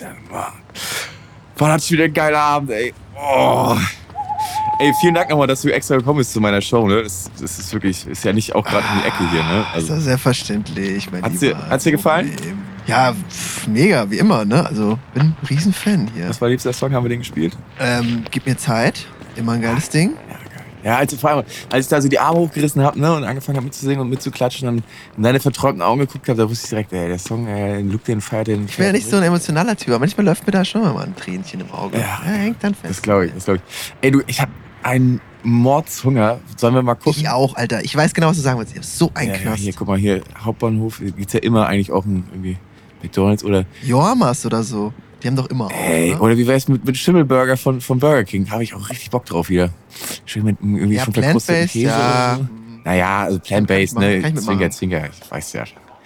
Alter, Mann. War das wieder ein geiler Abend, ey. Oh. Ey, vielen Dank nochmal, dass du extra gekommen bist zu meiner Show. Ne? Das, das ist wirklich, ist ja nicht auch gerade in die Ecke hier. Ne? Also, ist doch selbstverständlich, mein hat's Dir, hat's dir gefallen? Ja, pf, mega, wie immer. Ne? Also bin ein Riesenfan hier. Was war liebster Song? Haben wir den gespielt? Ähm, Gib mir Zeit. Immer ein geiles Ding. Ja, als, vor allem, als ich da so die Arme hochgerissen habe ne, und angefangen habe mitzusingen und mitzuklatschen und in deine verträumten Augen geguckt habe, da wusste ich direkt, ey, der Song, ey, Luke, den feiert den. Ich bin ja nicht so ein emotionaler Typ, aber manchmal läuft mir da schon mal ein Tränchen im Auge. Ja, ja hängt dann fest. Das glaube ich, das glaube ich. Ey, du, ich habe einen Mordshunger. Sollen wir mal gucken? Ich auch, Alter. Ich weiß genau, was du sagen willst. Ich hab so ein ja, Knast. Ja, hier, guck mal, hier, Hauptbahnhof, gibt's ja immer eigentlich auch ein, irgendwie McDonalds oder. Joamas oder so. Die haben doch immer auch. Ey, oder wie wär's mit, mit Schimmelburger von, von Burger King? Habe ich auch richtig Bock drauf wieder. Schön mit irgendwie ja, schon verkrusteten Käse ja. oder so. Naja, also plant-based, ne? Zwinker, Zwinker, ich weiß ja.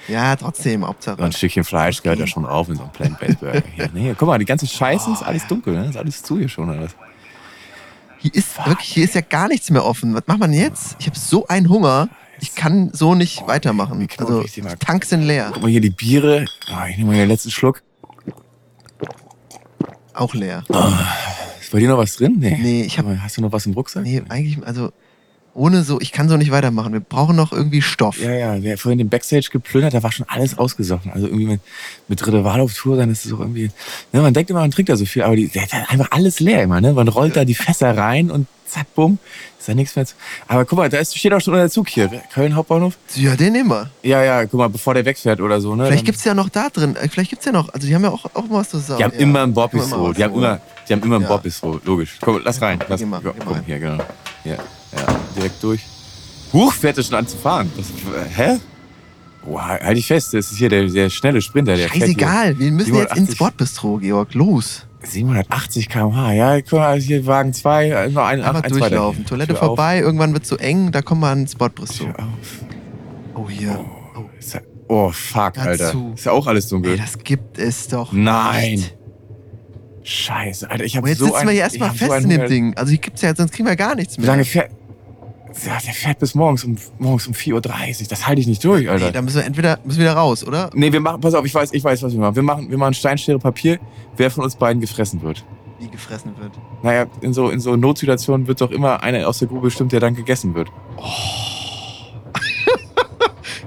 Ja, trotzdem, Hauptsache. So ein Stückchen Fleisch gehört ja schon auf in so einem Plant-Based Burger. Hier, nee, guck mal, die ganze Scheiße oh, ist alles dunkel, ne? Ist alles zu hier schon, alles. Hier ist wirklich, hier ist ja gar nichts mehr offen. Was macht man jetzt? Ich habe so einen Hunger. Ich kann so nicht oh, weitermachen. Also, die Tanks sind leer. Guck mal hier die Biere. Oh, ich nehme mal den letzten Schluck. Auch leer. Oh, ist bei dir noch was drin? Nee. Nee, ich habe. Hast du noch was im Rucksack? Nee, eigentlich, also ohne so, ich kann so nicht weitermachen. Wir brauchen noch irgendwie Stoff. Ja, ja, wir haben vorhin den Backstage geplündert, da war schon alles ausgesoffen. Also irgendwie mit, mit Ritte Wahl auf Tour, dann ist es auch irgendwie, ne, man denkt immer, man trinkt da so viel, aber die, der hat einfach alles leer immer, ne? Man rollt da die Fässer rein und zack, bumm, ist da nichts mehr zu. Aber guck mal, da ist, steht auch schon der Zug hier, Köln Hauptbahnhof. Ja, den nehmen wir. Ja, ja, guck mal, bevor der wegfährt oder so, ne? Vielleicht gibt's ja noch da drin, äh, vielleicht gibt's ja noch, also die haben ja auch, auch was zu sagen. Die haben ja. immer ein Bobbistro, die haben immer, die haben immer ein ja. Bobbistro, logisch. Komm, lass rein, lass, geh mal, komm, komm hier, genau. Ja, ja, direkt durch. Huch, fährt er schon an zu fahren. Das, hä? Oh, halt dich fest, das ist hier der, der schnelle Sprinter. Der Scheißegal, wir müssen 780, jetzt ins Bordbistro, Georg. Los. 780 km/h, ja, guck mal, hier Wagen 2, nur ein, Einmal durchlaufen, Toilette vorbei, auf. irgendwann wird es zu eng, da kommen wir ans Bordbistro. Oh, hier. Oh, oh. oh fuck, Alter. Ist ja auch alles dunkel. Ey, das gibt es doch Nein. Nicht. Scheiße, Alter, ich hab so jetzt so sitzen wir hier erstmal fest so in dem Ding. Also hier gibt's ja, sonst kriegen wir gar nichts mehr. Wie lange fährt ja, der fährt bis morgens um, morgens um 4.30 Uhr. Das halte ich nicht durch, Alter. Nee, dann müssen wir entweder müssen wir wieder raus, oder? Nee, wir machen, pass auf, ich weiß, ich weiß, was wir machen. Wir machen, wir machen Steinschere Papier, wer von uns beiden gefressen wird. Wie gefressen wird? Naja, in so, in so Notsituationen wird doch immer einer aus der Grube bestimmt, der dann gegessen wird. Oh.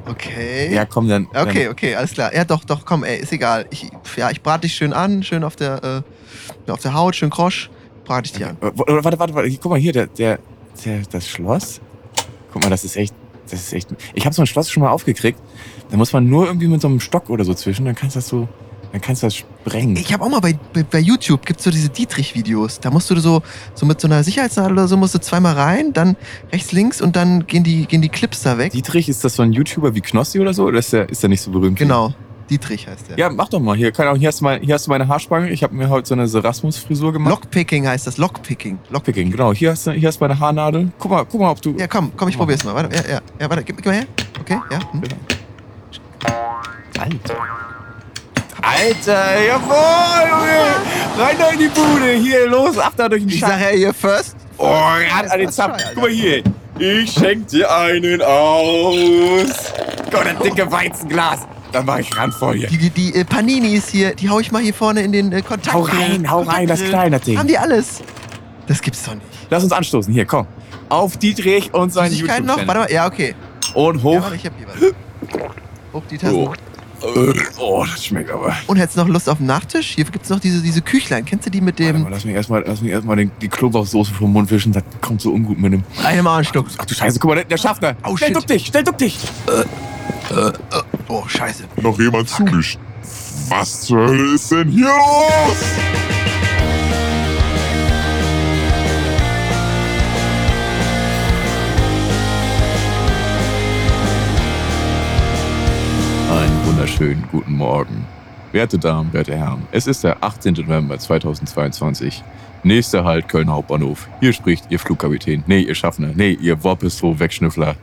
okay. Ja, komm dann. Okay, dann. okay, alles klar. Ja, doch, doch, komm, ey, ist egal. Ich, ja, ich brate dich schön an, schön auf der, äh, auf der Haut, schön krosch. Brate ich dich an. Warte, warte, warte, warte. Guck mal hier, der, der, das Schloss. Guck mal, das ist echt, das ist echt. Ich habe so ein Schloss schon mal aufgekriegt. Da muss man nur irgendwie mit so einem Stock oder so zwischen, dann kannst du das so, dann kannst du das sprengen. Ich habe auch mal bei, bei, bei YouTube gibt's so diese Dietrich-Videos. Da musst du so, so mit so einer Sicherheitsnadel oder so musst du zweimal rein, dann rechts, links und dann gehen die, gehen die Clips da weg. Dietrich, ist das so ein YouTuber wie Knossi oder so? Oder ist der, ist der nicht so berühmt? Genau. Dietrich heißt der. Ja, mach doch mal. Hier, kann auch, hier, hast, du mal, hier hast du meine Haarspange. Ich habe mir heute so eine Serasmus-Frisur gemacht. Lockpicking heißt das. Lockpicking. Lockpicking, genau. Hier hast, du, hier hast meine Haarnadel. Guck mal, guck mal, ob du. Ja, komm, komm, ich probier's mal. Warte, ja, ja, ja, warte, gib, gib mal her. Okay, ja. Hm. Alter. Alter, jawohl, Junge. Rein da in die Bude. Hier, los, ab da durch den Ich sag ja hier first. Oh, ran an den Zapf. Guck mal hier. Ich schenk dir einen aus. Gott, ein dicke Weizenglas. Dann mach ich ran vor hier. Die, die, die äh, Paninis hier, die hau ich mal hier vorne in den äh, Kontakt. Hau rein, hau rein, das kleine Ding. Haben die alles? Das gibt's doch nicht. Lass uns anstoßen. Hier, komm. Auf Dietrich und sein youtube noch? Warte mal, ja, okay. Und hoch. Ja, warte, ich hab hier was. Hoch die Tasse. Oh. oh, das schmeckt aber. Und hättest du noch Lust auf einen Nachtisch? Hier gibt's noch diese, diese Küchlein. Kennst du die mit dem. Mal, lass mich erstmal erst die Knoblauchsoße vom Mund wischen. Das kommt so ungut mit dem. Einmal ein Stück. Ach du Scheiße, guck mal, der Schaffner. Oh, schnell duck dich, schnell duck dich. Äh. Äh, äh, oh, scheiße. Noch jemand zugesch... Was zur Hölle ist denn hier los? Einen wunderschönen guten Morgen. Werte Damen, werte Herren, es ist der 18. November 2022. Nächster Halt Köln Hauptbahnhof. Hier spricht Ihr Flugkapitän, nee, Ihr Schaffner, nee, Ihr Woppistro-Wegschnüffler,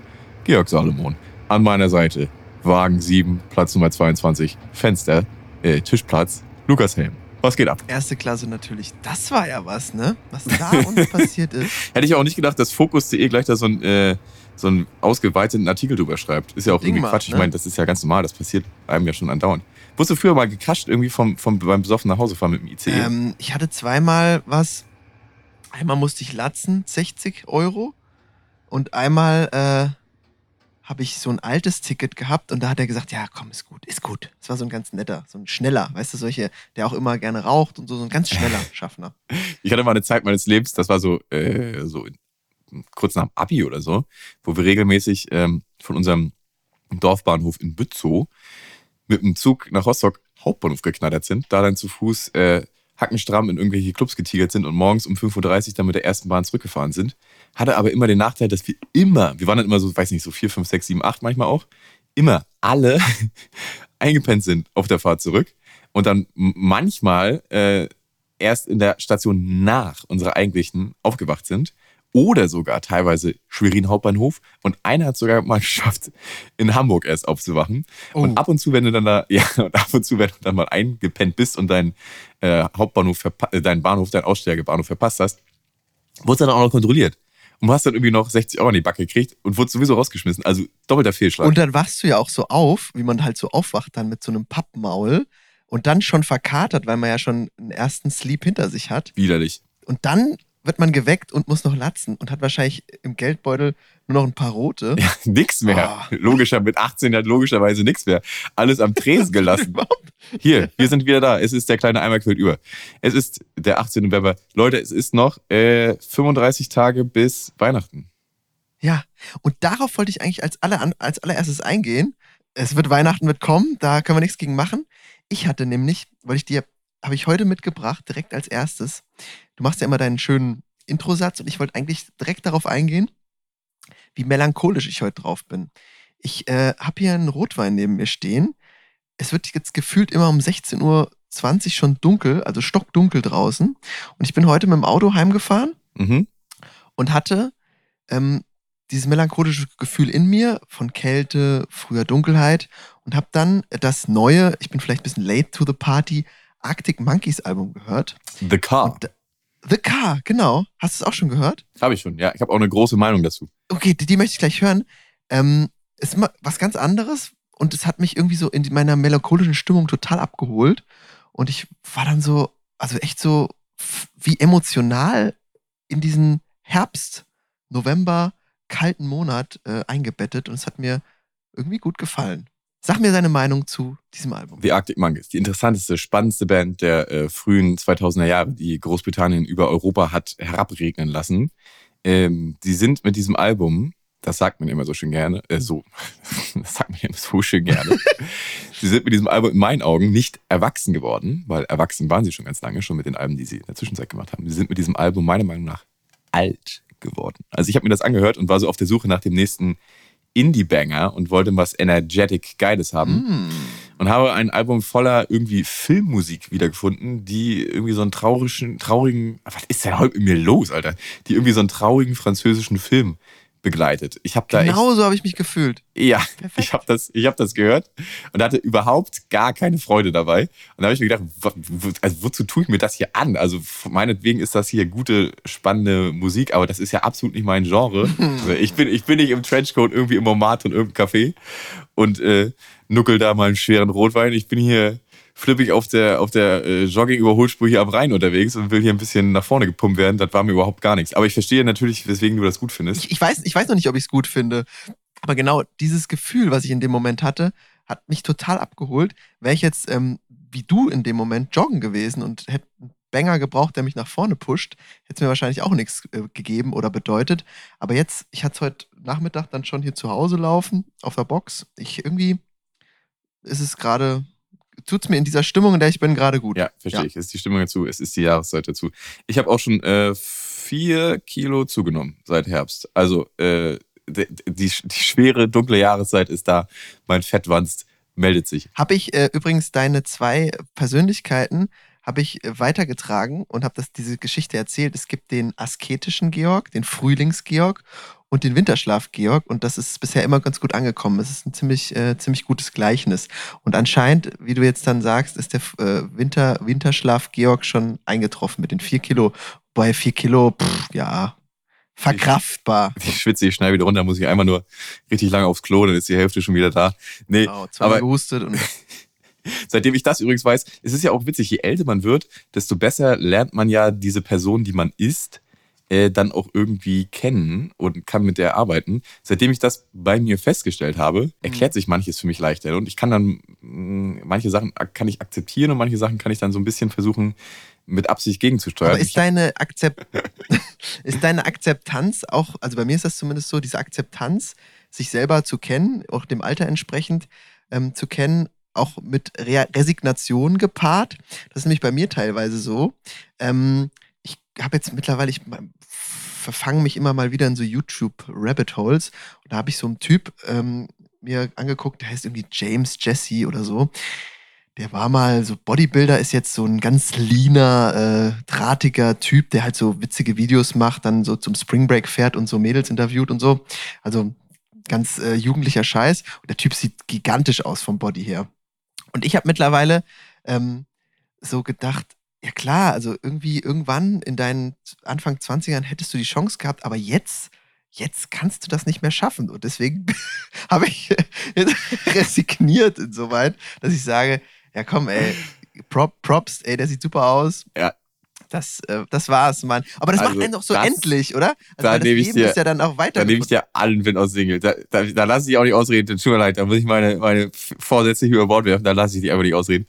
Georg Salomon. An meiner Seite Wagen 7, Platz Nummer 22, Fenster, äh, Tischplatz, Lukas Helm. Was geht ab? Erste Klasse natürlich. Das war ja was, ne? Was da uns passiert ist. Hätte ich auch nicht gedacht, dass Fokus.de gleich da so ein, äh, so einen ausgeweiteten Artikel drüber schreibt. Ist ja auch irgendwie Ding Quatsch. Ich ne? meine, das ist ja ganz normal. Das passiert einem ja schon andauernd. Wurdest du früher mal gecrasht irgendwie vom, vom, beim besoffen nach Hause fahren mit dem ICE? Ähm, ich hatte zweimal was. Einmal musste ich latzen, 60 Euro. Und einmal äh, habe ich so ein altes Ticket gehabt und da hat er gesagt, ja komm, ist gut, ist gut. Das war so ein ganz netter, so ein schneller, weißt du, solche, der auch immer gerne raucht und so, so ein ganz schneller Schaffner. Ich hatte mal eine Zeit meines Lebens, das war so, äh, so kurz nach dem Abi oder so, wo wir regelmäßig ähm, von unserem Dorfbahnhof in Bützow mit dem Zug nach Rostock Hauptbahnhof geknattert sind, da dann zu Fuß äh, hackenstramm in irgendwelche Clubs getigert sind und morgens um 5.30 Uhr dann mit der ersten Bahn zurückgefahren sind. Hatte aber immer den Nachteil, dass wir immer, wir waren dann immer so, weiß nicht, so 4, 5, 6, 7, 8 manchmal auch, immer alle eingepennt sind auf der Fahrt zurück und dann manchmal äh, erst in der Station nach unserer eigentlichen aufgewacht sind oder sogar teilweise Schwerin Hauptbahnhof und einer hat sogar mal geschafft, in Hamburg erst aufzuwachen. Und ab und zu, wenn du dann da, ja, und ab und zu, wenn du dann mal eingepennt bist und deinen äh, Hauptbahnhof, äh, deinen Bahnhof, deinen Aussteigebahnhof verpasst hast, wurdest du dann auch noch kontrolliert. Und du hast dann irgendwie noch 60 Euro in die Backe gekriegt und wurdest sowieso rausgeschmissen. Also doppelter Fehlschlag. Und dann wachst du ja auch so auf, wie man halt so aufwacht dann mit so einem Pappmaul und dann schon verkatert, weil man ja schon einen ersten Sleep hinter sich hat. Widerlich. Und dann wird man geweckt und muss noch latzen und hat wahrscheinlich im Geldbeutel nur noch ein paar rote. Ja, nix mehr. Ah. Logischer, mit 18 hat logischerweise nix mehr. Alles am Tresen gelassen. Hier, wir sind wieder da. Es ist der kleine Eimer quillt über. Es ist der 18. November. Leute, es ist noch äh, 35 Tage bis Weihnachten. Ja, und darauf wollte ich eigentlich als, aller, als allererstes eingehen. Es wird Weihnachten wird kommen, da können wir nichts gegen machen. Ich hatte nämlich, weil ich dir, habe ich heute mitgebracht, direkt als erstes. Du machst ja immer deinen schönen Introsatz und ich wollte eigentlich direkt darauf eingehen, wie melancholisch ich heute drauf bin. Ich äh, habe hier einen Rotwein neben mir stehen. Es wird jetzt gefühlt immer um 16.20 Uhr schon dunkel, also stockdunkel draußen. Und ich bin heute mit dem Auto heimgefahren Mhm. und hatte ähm, dieses melancholische Gefühl in mir von Kälte, früher Dunkelheit und habe dann das neue, ich bin vielleicht ein bisschen late to the party, Arctic Monkeys Album gehört. The Car. Und, The Car, genau. Hast du es auch schon gehört? Habe ich schon, ja. Ich habe auch eine große Meinung dazu. Okay, die, die möchte ich gleich hören. Ähm, ist mal was ganz anderes und es hat mich irgendwie so in meiner melancholischen Stimmung total abgeholt und ich war dann so, also echt so wie emotional in diesen Herbst, November, kalten Monat äh, eingebettet und es hat mir irgendwie gut gefallen. Sag mir deine Meinung zu diesem Album. The Arctic Monkeys, die interessanteste, spannendste Band der äh, frühen 2000er Jahre, die Großbritannien über Europa hat herabregnen lassen. Ähm, die sind mit diesem Album, das sagt man immer so schön gerne, äh, so, das sagt man immer so schön gerne. sie sind mit diesem Album in meinen Augen nicht erwachsen geworden, weil erwachsen waren sie schon ganz lange, schon mit den Alben, die sie in der Zwischenzeit gemacht haben. Sie sind mit diesem Album meiner Meinung nach alt geworden. Also ich habe mir das angehört und war so auf der Suche nach dem nächsten Indie-Banger und wollte was energetic Geiles haben Mm. und habe ein Album voller irgendwie Filmmusik wiedergefunden, die irgendwie so einen traurigen, traurigen, was ist denn heute mit mir los, Alter? Die irgendwie so einen traurigen französischen Film begleitet. Ich habe da Genau so habe ich mich gefühlt. echt, ja, Perfekt. ich habe das, ich habe das gehört und hatte überhaupt gar keine Freude dabei. Und da habe ich mir gedacht, wo, also wozu tue ich mir das hier an? Also meinetwegen ist das hier gute, spannende Musik, aber das ist ja absolut nicht mein Genre. Also ich bin, ich bin nicht im Trenchcoat irgendwie im Momat und irgendeinem Café und äh, nuckel da mal einen schweren Rotwein. Ich bin hier flippig auf der, auf der äh, Jogging-Überholspur hier am Rhein unterwegs und will hier ein bisschen nach vorne gepumpt werden. Das war mir überhaupt gar nichts. Aber ich verstehe natürlich, weswegen du das gut findest. Ich, ich, weiß, ich weiß noch nicht, ob ich es gut finde. Aber genau dieses Gefühl, was ich in dem Moment hatte, hat mich total abgeholt. Wäre ich jetzt ähm, wie du in dem Moment joggen gewesen und hätte einen Banger gebraucht, der mich nach vorne pusht, hätte es mir wahrscheinlich auch nichts äh, gegeben oder bedeutet. Aber jetzt, ich hatte es heute Nachmittag dann schon hier zu Hause laufen, auf der Box. Ich irgendwie ist es gerade, tut es mir in dieser Stimmung, in der ich bin, gerade gut. Ja, verstehe Ja. ich. Es ist die Stimmung dazu, es ist die Jahreszeit dazu. Ich habe auch schon äh, vier Kilo zugenommen seit Herbst. Also äh, die, die, die schwere, dunkle Jahreszeit ist da. Mein Fettwanst meldet sich. Habe ich äh, übrigens deine zwei Persönlichkeiten habe ich äh, weitergetragen und habe das diese Geschichte erzählt. Es gibt den asketischen Georg, den Frühlings-Georg und den Winterschlaf Georg und das ist bisher immer ganz gut angekommen. Es ist ein ziemlich, äh, ziemlich gutes Gleichnis. Und anscheinend, wie du jetzt dann sagst, ist der äh, Winter, Winterschlaf Georg schon eingetroffen mit den vier Kilo. Bei vier Kilo, pff, ja, verkraftbar. Ich schwitze, ich schnell wieder runter, muss ich einmal nur richtig lange aufs Klo, dann ist die Hälfte schon wieder da. Nee, Genau, zweimal aber gehustet und seitdem ich das übrigens weiß, es ist ja auch witzig, je älter man wird, desto besser lernt man ja diese Person, die man ist, äh, dann auch irgendwie kennen und kann mit der arbeiten. Seitdem ich das bei mir festgestellt habe, erklärt sich manches für mich leichter. Und ich kann dann, mh, manche Sachen kann ich akzeptieren und manche Sachen kann ich dann so ein bisschen versuchen, mit Absicht gegenzusteuern. Aber ist deine, Akzept ist deine Akzeptanz auch, also bei mir ist das zumindest so, diese Akzeptanz, sich selber zu kennen, auch dem Alter entsprechend ähm, zu kennen, auch mit Re Resignation gepaart. Das ist nämlich bei mir teilweise so. Ähm, habe jetzt mittlerweile, ich verfange mich immer mal wieder in so YouTube-Rabbit Holes. Und da habe ich so einen Typ ähm, mir angeguckt, der heißt irgendwie James Jesse oder so. Der war mal so Bodybuilder, ist jetzt so ein ganz leaner, äh, drahtiger Typ, der halt so witzige Videos macht, dann so zum Spring Break fährt und so Mädels interviewt und so. Also ganz äh, jugendlicher Scheiß. Und der Typ sieht gigantisch aus vom Body her. Und ich habe mittlerweile ähm, so gedacht, ja klar, also irgendwie irgendwann in deinen Anfang 20ern hättest du die Chance gehabt, aber jetzt, jetzt kannst du das nicht mehr schaffen. Und deswegen habe ich resigniert insoweit, dass ich sage, ja komm, ey, Prop, Props, ey, der sieht super aus. Ja. Das, äh, das war's, Mann. Aber das Also, macht einen doch so das- endlich, oder? Also, da nehme ich Leben dir- ist ja dann auch weiter. Da nehme ich dir allen Wind aus Segel. Da, da, da lasse ich auch nicht ausreden. Tut mir leid, da muss ich meine, meine Vorsätze hier über Bord werfen. Da lasse ich dich einfach nicht ausreden.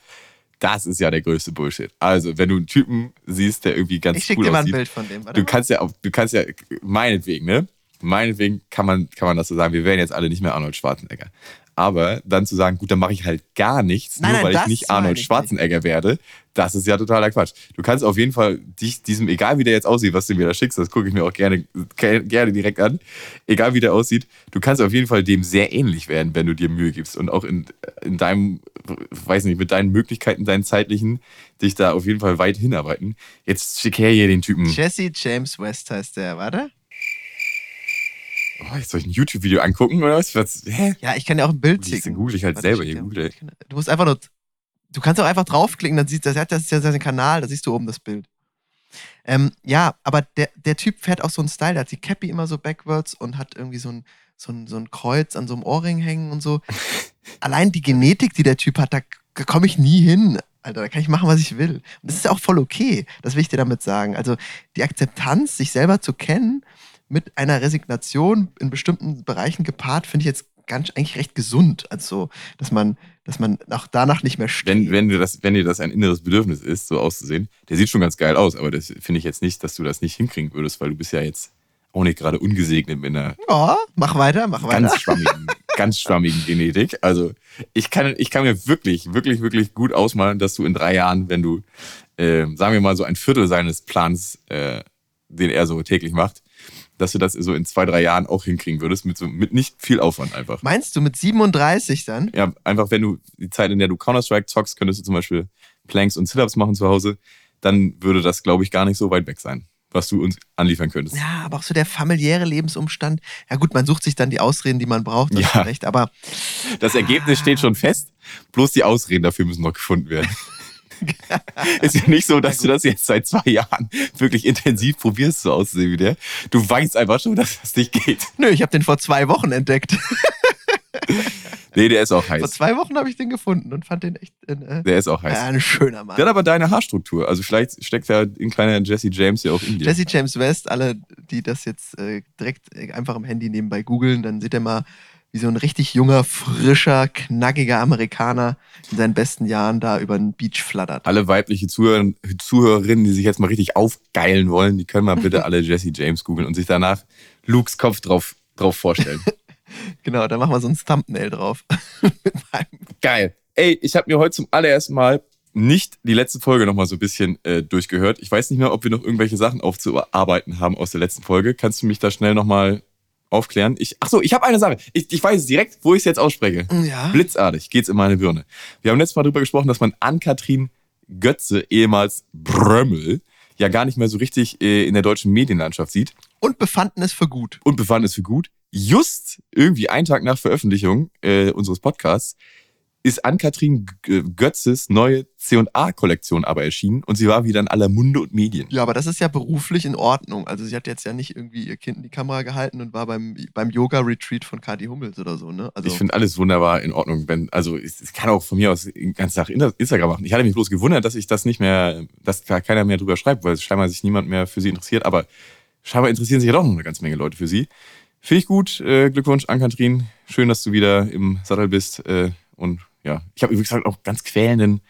Das ist ja der größte Bullshit. Also, wenn du einen Typen siehst, der irgendwie ganz ich schicke cool dir mal ein aussieht, Bild von dem. Warte du mal. kannst ja, auch, du kannst ja, meinetwegen, ne? Meinetwegen kann man, kann man das so sagen. Wir wären jetzt alle nicht mehr Arnold Schwarzenegger. Aber dann zu sagen, gut, dann mache ich halt gar nichts, Nein, nur nein, weil ich nicht Arnold ich Schwarzenegger werde, das ist ja totaler Quatsch. Du kannst auf jeden Fall dich diesem, egal wie der jetzt aussieht, was du mir da schickst, das gucke ich mir auch gerne, ge- gerne direkt an, egal wie der aussieht, du kannst auf jeden Fall dem sehr ähnlich werden, wenn du dir Mühe gibst und auch in, in deinem, weiß nicht, mit deinen Möglichkeiten, deinen zeitlichen, dich da auf jeden Fall weit hinarbeiten. Jetzt schick her hier den Typen. Jesse James West heißt der, warte. Oh, jetzt soll ich ein YouTube-Video angucken oder was? was? Hä? Ja, ich kann dir auch ein Bild schicken. google ich halt Warte, selber Google. ich kann- Du musst einfach nur. Du kannst auch einfach draufklicken, dann siehst du, das ist ja sein Kanal, da siehst du oben das Bild. Ähm, ja, aber der, der Typ fährt auch so einen Style, der hat die Cappy immer so backwards und hat irgendwie so ein, so ein, so ein Kreuz an so einem Ohrring hängen und so. Allein die Genetik, die der Typ hat, da, da komme ich nie hin. Alter, da kann ich machen, was ich will. Und das ist ja auch voll okay. Das will ich dir damit sagen. Also die Akzeptanz, sich selber zu kennen, mit einer Resignation in bestimmten Bereichen gepaart, finde ich jetzt ganz eigentlich recht gesund. Also, dass man, dass man auch danach nicht mehr steht. Wenn, wenn, du das, wenn dir das ein inneres Bedürfnis ist, so auszusehen, der sieht schon ganz geil aus, aber das finde ich jetzt nicht, dass du das nicht hinkriegen würdest, weil du bist ja jetzt auch nicht gerade ungesegnet mit einer ja, mach weiter, mach weiter. ganz schwammigen, ganz schwammigen Genetik. Also ich kann, ich kann mir wirklich, wirklich, wirklich gut ausmalen, dass du in drei Jahren, wenn du, äh, sagen wir mal, so ein Viertel seines Plans, äh, den er so täglich macht, dass du das so in zwei, drei Jahren auch hinkriegen würdest, mit, so, mit nicht viel Aufwand einfach. Meinst du mit 37 dann? Ja, einfach wenn du die Zeit, in der du Counter-Strike zockst, könntest du zum Beispiel Planks und Sit-Ups machen zu Hause, dann würde das, glaube ich, gar nicht so weit weg sein, was du uns anliefern könntest. Ja, aber auch so der familiäre Lebensumstand. Ja gut, man sucht sich dann die Ausreden, die man braucht, das Ja. recht. Aber Das Ergebnis steht schon fest, bloß die Ausreden dafür müssen noch gefunden werden. ist ja nicht so, dass du das jetzt seit zwei Jahren wirklich intensiv probierst, so auszusehen wie der. Du weißt einfach schon, dass das nicht geht. nö, ich habe den vor zwei Wochen entdeckt. Nee, der ist auch vor heiß. zwei Wochen habe ich den gefunden und fand den echt äh, Der ist auch heiß. ja, ein schöner Mann. Der hat aber deine Haarstruktur. Also vielleicht steckt ja ein kleiner Jesse James ja auch in dir. Jesse James West, alle, die das jetzt äh, direkt äh, einfach im Handy nebenbei googeln, dann seht ihr mal, wie so ein richtig junger, frischer, knackiger Amerikaner in seinen besten Jahren da über den Beach flattert. alle weibliche Zuhörer, Zuhörerinnen, die sich jetzt mal richtig aufgeilen wollen, die können mal bitte alle Jesse James googeln und sich danach Lukes Kopf drauf, drauf vorstellen. Genau, da machen wir so ein Thumbnail drauf. Geil. Ey, ich habe mir heute zum allerersten Mal nicht die letzte Folge nochmal so ein bisschen äh, durchgehört. Ich weiß nicht mehr, ob wir noch irgendwelche Sachen aufzuarbeiten haben aus der letzten Folge. Kannst du mich da schnell nochmal aufklären? Ich, ach so, ich habe eine Sache. Ich, ich weiß es direkt, wo ich es jetzt ausspreche. ja. Blitzartig geht's in meine Birne. Wir haben letztes Mal darüber gesprochen, dass man Ann-Kathrin Götze, ehemals Brömmel, ja gar nicht mehr so richtig äh, in der deutschen Medienlandschaft sieht. Und befanden es für gut. und befanden es für gut. Just irgendwie einen Tag nach Veröffentlichung äh, unseres Podcasts ist Ann-Kathrin Götzes neue C&A-Kollektion aber erschienen und sie war wieder in aller Munde und Medien. Ja, aber das ist ja beruflich in Ordnung. Also sie hat jetzt ja nicht irgendwie ihr Kind in die Kamera gehalten und war beim, beim Yoga-Retreat von Kati Hummels oder so, ne? Also Ich finde alles wunderbar in Ordnung. Wenn, also es es kann auch von mir aus den ganzen Tag Instagram machen. Ich hatte mich bloß gewundert, dass ich das nicht mehr, dass da keiner mehr drüber schreibt, weil scheinbar sich niemand mehr für sie interessiert. Aber scheinbar interessieren sich ja doch noch eine ganze Menge Leute für sie. Finde ich gut. Äh, Glückwunsch an Kathrin. Schön, dass du wieder im Sattel bist. Äh, und ja, ich habe übrigens auch ganz quälenden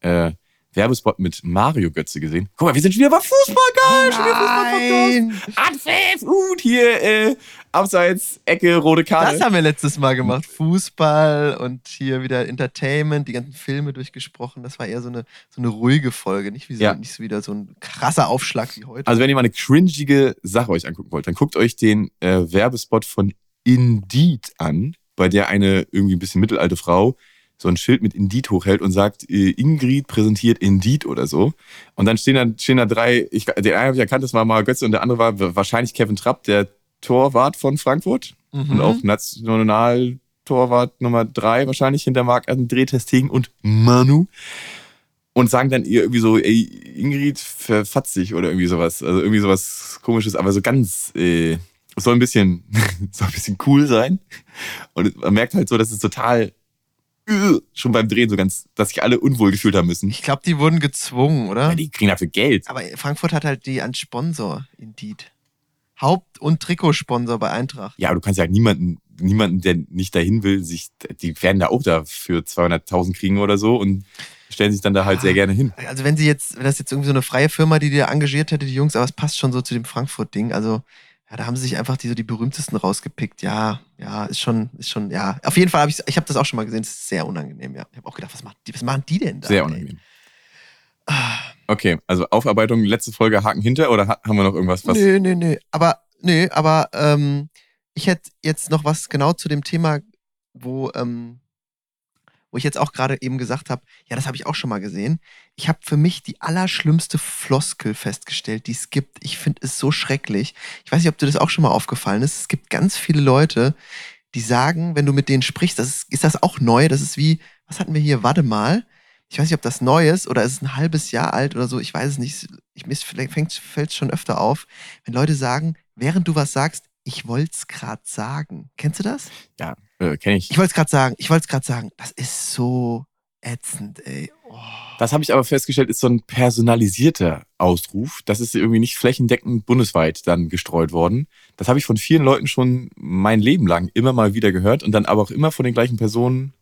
äh, Werbespot mit Mario Götze gesehen. Guck mal, wir sind schon wieder bei Fußball, geil! Schon wieder Fußball-Podcast. Nein! Anpfiff, gut, hier, äh, abseits, Ecke, rote Karte. Das haben wir letztes Mal gemacht. Fußball und hier wieder Entertainment, die ganzen Filme durchgesprochen. Das war eher so eine, so eine ruhige Folge, nicht, wie so, Ja. nicht so wieder so ein krasser Aufschlag wie heute. Also wenn ihr mal eine cringige Sache euch angucken wollt, dann guckt euch den äh, Werbespot von Indeed an, bei der eine irgendwie ein bisschen mittelalte Frau so ein Schild mit Indeed hochhält und sagt, äh, Ingrid präsentiert Indeed oder so. Und dann stehen da, stehen da drei, ich, den einen habe ich erkannt, das war mal Götze und der andere war wahrscheinlich Kevin Trapp, der Torwart von Frankfurt Mhm. und auch Nationaltorwart Nummer drei wahrscheinlich hinter Marc André Testegen und Manu. Und sagen dann ihr irgendwie so, ey, Ingrid verfatzt sich oder irgendwie sowas. Also irgendwie sowas komisches, aber so ganz, äh, soll ein bisschen, soll ein bisschen cool sein. Und man merkt halt so, dass es total schon beim Drehen so ganz, dass sich alle unwohl gefühlt haben müssen. Ich glaube, die wurden gezwungen, oder? Ja, die kriegen dafür Geld. Aber Frankfurt hat halt die an Sponsor, Indeed. Haupt- und Trikotsponsor bei Eintracht. Ja, aber du kannst ja niemanden, niemanden, der nicht dahin will, sich, die werden da auch da für 200.000 kriegen oder so und stellen sich dann da halt sehr gerne hin. Also wenn sie jetzt, wenn das jetzt irgendwie so eine freie Firma, die dir engagiert hätte, die Jungs, aber es passt schon so zu dem Frankfurt-Ding. Also ja, da haben sie sich einfach die so die berühmtesten rausgepickt. Ja, ja, ist schon, ist schon, ja. Auf jeden Fall habe ich, ich habe das auch schon mal gesehen. Es ist sehr unangenehm. Ja, ich habe auch gedacht, was, macht die, was machen die denn da? Sehr unangenehm. Ah, Okay, also Aufarbeitung, letzte Folge Haken hinter oder ha- haben wir noch irgendwas, was? Nö, nö, nö. Aber, nö, aber ähm, ich hätte jetzt noch was genau zu dem Thema, wo, ähm, wo ich jetzt auch gerade eben gesagt habe, ja, das habe ich auch schon mal gesehen. Ich habe für mich die allerschlimmste Floskel festgestellt, die es gibt. Ich finde es so schrecklich. Ich weiß nicht, ob dir das auch schon mal aufgefallen ist. Es gibt ganz viele Leute, die sagen, wenn du mit denen sprichst, das ist, ist das auch neu? Das ist wie, was hatten wir hier? Warte mal. Ich weiß nicht, ob das neu ist oder ist es ein halbes Jahr alt oder so. Ich weiß es nicht. Ich, mir fällt es schon öfter auf, wenn Leute sagen, während du was sagst, ich wollte es gerade sagen. Kennst du das? Ja, äh, kenne ich. Ich wollte es gerade sagen. Ich wollte es gerade sagen. Das ist so ätzend, ey. Oh. Das habe ich aber festgestellt, ist so ein personalisierter Ausruf. Das ist irgendwie nicht flächendeckend bundesweit dann gestreut worden. Das habe ich von vielen Leuten schon mein Leben lang immer mal wieder gehört und dann aber auch immer von den gleichen Personen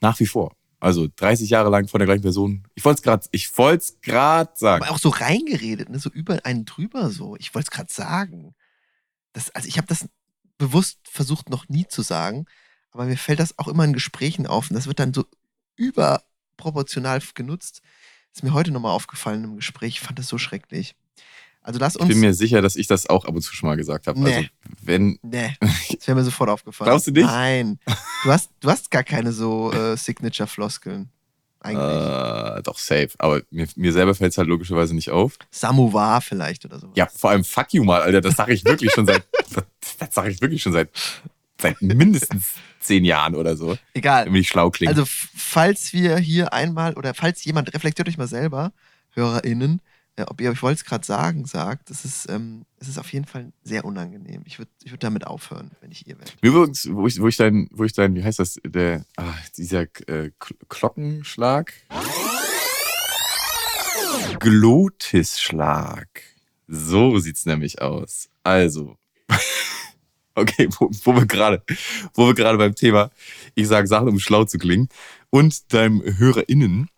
nach wie vor. Also 30 Jahre lang von der gleichen Person. Ich wollte es gerade, ich wollte es gerade sagen. Aber auch so reingeredet, ne? so über einen drüber so. Ich wollte es gerade sagen. Das, also ich habe das bewusst versucht noch nie zu sagen, aber mir fällt das auch immer in Gesprächen auf und das wird dann so überproportional genutzt. Ist mir heute nochmal aufgefallen im Gespräch. Ich fand das so schrecklich. Also lass Ich uns. bin mir sicher, dass ich das auch ab und zu schon mal gesagt habe. Nee. Also wenn, nee, das wäre mir sofort aufgefallen. Glaubst du nicht? Nein. Du hast, du hast gar keine so äh, Signature-Floskeln. Eigentlich. äh, doch safe. Aber mir, mir selber fällt es halt logischerweise nicht auf. Samovar vielleicht oder so. Ja, vor allem fuck you mal, Alter. Das sage ich wirklich schon seit, das, das sage ich wirklich schon seit, seit mindestens zehn Jahren oder so. Egal. Damit ich schlau klinge. Also, falls wir hier einmal oder falls jemand, reflektiert euch mal selber, HörerInnen, äh, ob ihr, ich wollte es gerade sagen, sagt, das ist, ähm, es ist auf jeden Fall sehr unangenehm. Ich würde ich würd damit aufhören, wenn ich ihr wäre. Übrigens, wo ich, wo ich dein, wo ich dein, wie heißt das, der, ah, dieser äh, Glockenschlag? Glotisschlag. So sieht's nämlich aus. Also, okay, wo, wo wir gerade, wo wir gerade beim Thema, ich sage Sachen, um schlau zu klingen, und deinem HörerInnen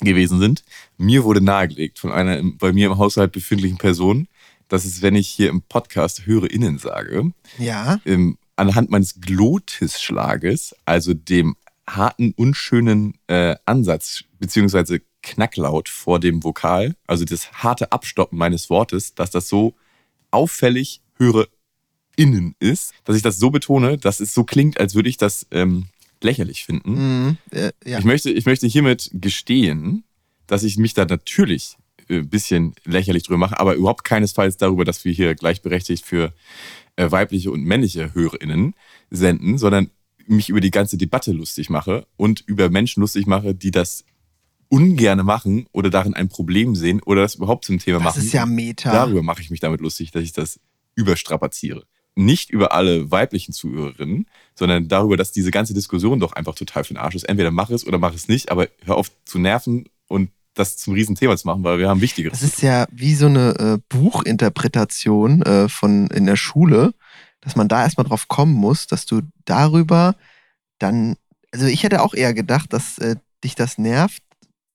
gewesen sind. Mir wurde nahegelegt von einer im- bei mir im Haushalt befindlichen Person, dass es, wenn ich hier im Podcast HörerInnen sage, Ja, ähm, anhand meines Glotisschlages, also dem harten, unschönen äh, Ansatz beziehungsweise Knacklaut vor dem Vokal, also das harte Abstoppen meines Wortes, dass das so auffällig höre innen ist, dass ich das so betone, dass es so klingt, als würde ich das ähm, lächerlich finden. mhm. äh, ja. Ich, möchte, ich möchte hiermit gestehen, dass ich mich da natürlich äh, ein bisschen lächerlich drüber mache, aber überhaupt keinesfalls darüber, dass wir hier gleichberechtigt für äh, weibliche und männliche HörerInnen senden, sondern mich über die ganze Debatte lustig mache und über Menschen lustig mache, die das ungerne machen oder darin ein Problem sehen oder das überhaupt zum Thema Das machen. ist ja Meta. Darüber mache ich mich damit lustig, dass ich das überstrapaziere. Nicht über alle weiblichen Zuhörerinnen, sondern darüber, dass diese ganze Diskussion doch einfach total für den Arsch ist. Entweder mach es oder mach es nicht, aber hör auf zu nerven und das zum Riesenthema zu machen, weil wir haben Wichtigeres. Das ist ja wie so eine äh, Buchinterpretation äh, von in der Schule, dass man da erstmal drauf kommen muss, dass du darüber dann, also ich hätte auch eher gedacht, dass äh, dich das nervt,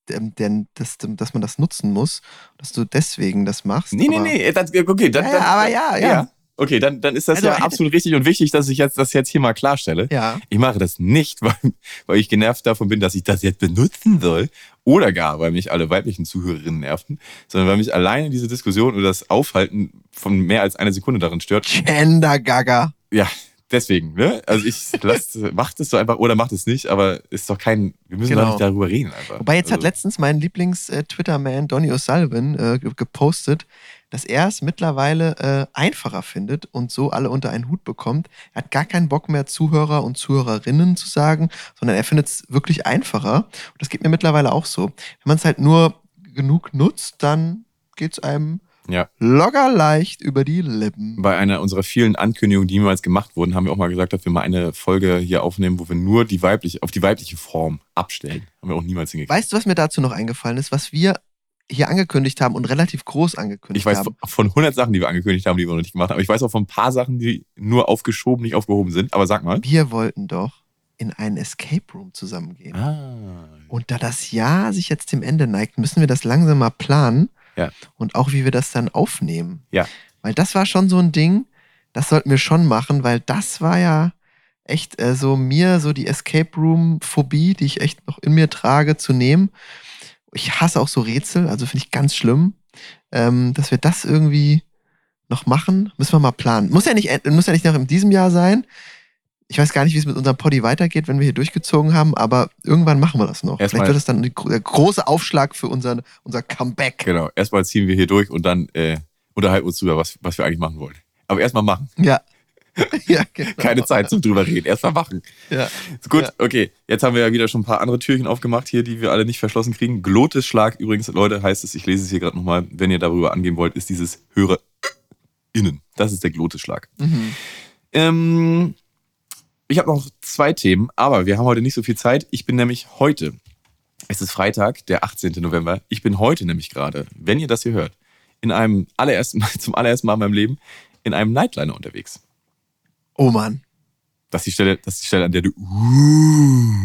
ähm, denn dass, dass man das nutzen muss, dass du deswegen das machst. Nee, nee, aber- nee, das, okay, dann, Ja, ja, aber ja, ja. Okay, dann, dann ist das Also ja absolut richtig und wichtig, dass ich jetzt, das jetzt hier mal klarstelle. Ja. Ich mache das nicht, weil, weil ich genervt davon bin, dass ich das jetzt benutzen soll. Oder gar, weil mich alle weiblichen Zuhörerinnen nerven, sondern weil mich alleine diese Diskussion oder das Aufhalten von mehr als einer Sekunde darin stört. Gender Gaga. Ja, deswegen, ne? Also ich lass, macht es so einfach oder macht es nicht, aber ist doch kein, wir müssen Genau. doch nicht darüber reden einfach. Wobei jetzt hat Also, letztens mein Lieblings-Twitter-Man Donny O'Sullivan äh, ge- gepostet, dass er es mittlerweile äh, einfacher findet und so alle unter einen Hut bekommt. Er hat gar keinen Bock mehr, Zuhörer und Zuhörerinnen zu sagen, sondern er findet es wirklich einfacher. Und das geht mir mittlerweile auch so. Wenn man es halt nur genug nutzt, dann geht es einem Ja. locker leicht über die Lippen. Bei einer unserer vielen Ankündigungen, die jemals gemacht wurden, haben wir auch mal gesagt, dass wir mal eine Folge hier aufnehmen, wo wir nur die weibliche, auf die weibliche Form abstellen. Haben wir auch niemals hingekriegt. Weißt du, was mir dazu noch eingefallen ist, was wir hier angekündigt haben und relativ groß angekündigt Ich weiß haben? von 100 Sachen, die wir angekündigt haben, die wir noch nicht gemacht haben. Aber ich weiß auch von ein paar Sachen, die nur aufgeschoben, nicht aufgehoben sind. Aber sag mal. Wir wollten doch in einen Escape Room zusammengehen. Ah. Und da das Jahr sich jetzt dem Ende neigt, müssen wir das langsam mal planen. Ja. Und auch, wie wir das dann aufnehmen. Ja. Weil das war schon so ein Ding, das sollten wir schon machen, weil das war ja echt äh, so mir, so die Escape Room-Phobie, die ich echt noch in mir trage, zu nehmen. Ich hasse auch so Rätsel, also finde ich ganz schlimm. Ähm, dass wir das irgendwie noch machen, müssen wir mal planen. Muss ja nicht, muss ja nicht noch in diesem Jahr sein. Ich weiß gar nicht, wie es mit unserem Poddy weitergeht, wenn wir hier durchgezogen haben, aber irgendwann machen wir das noch. Erstmal- Vielleicht wird es dann der große Aufschlag für unser, unser Comeback. Genau. Erstmal ziehen wir hier durch und dann äh, unterhalten wir uns drüber, was, was wir eigentlich machen wollen. Aber erstmal machen. Ja. ja, genau. Keine Zeit zum drüber reden. Erstmal machen. Ja. Ist Gut, Ja. okay. Jetzt haben wir ja wieder schon ein paar andere Türchen aufgemacht hier, die wir alle nicht verschlossen kriegen. Glottisschlag übrigens, Leute, heißt es, ich lese es hier gerade nochmal, wenn ihr darüber angehen wollt, ist dieses Hörer innen. Das ist der Glottisschlag. Mhm. Ähm, ich habe noch zwei Themen, aber wir haben heute nicht so viel Zeit. Ich bin nämlich heute, es ist Freitag, der 18. November. Ich bin heute nämlich gerade, wenn ihr das hier hört, in einem allerersten Mal, zum allerersten Mal in meinem Leben, in einem Nightliner unterwegs. Oh Mann. Das ist die Stelle, das ist die Stelle, an der du uh,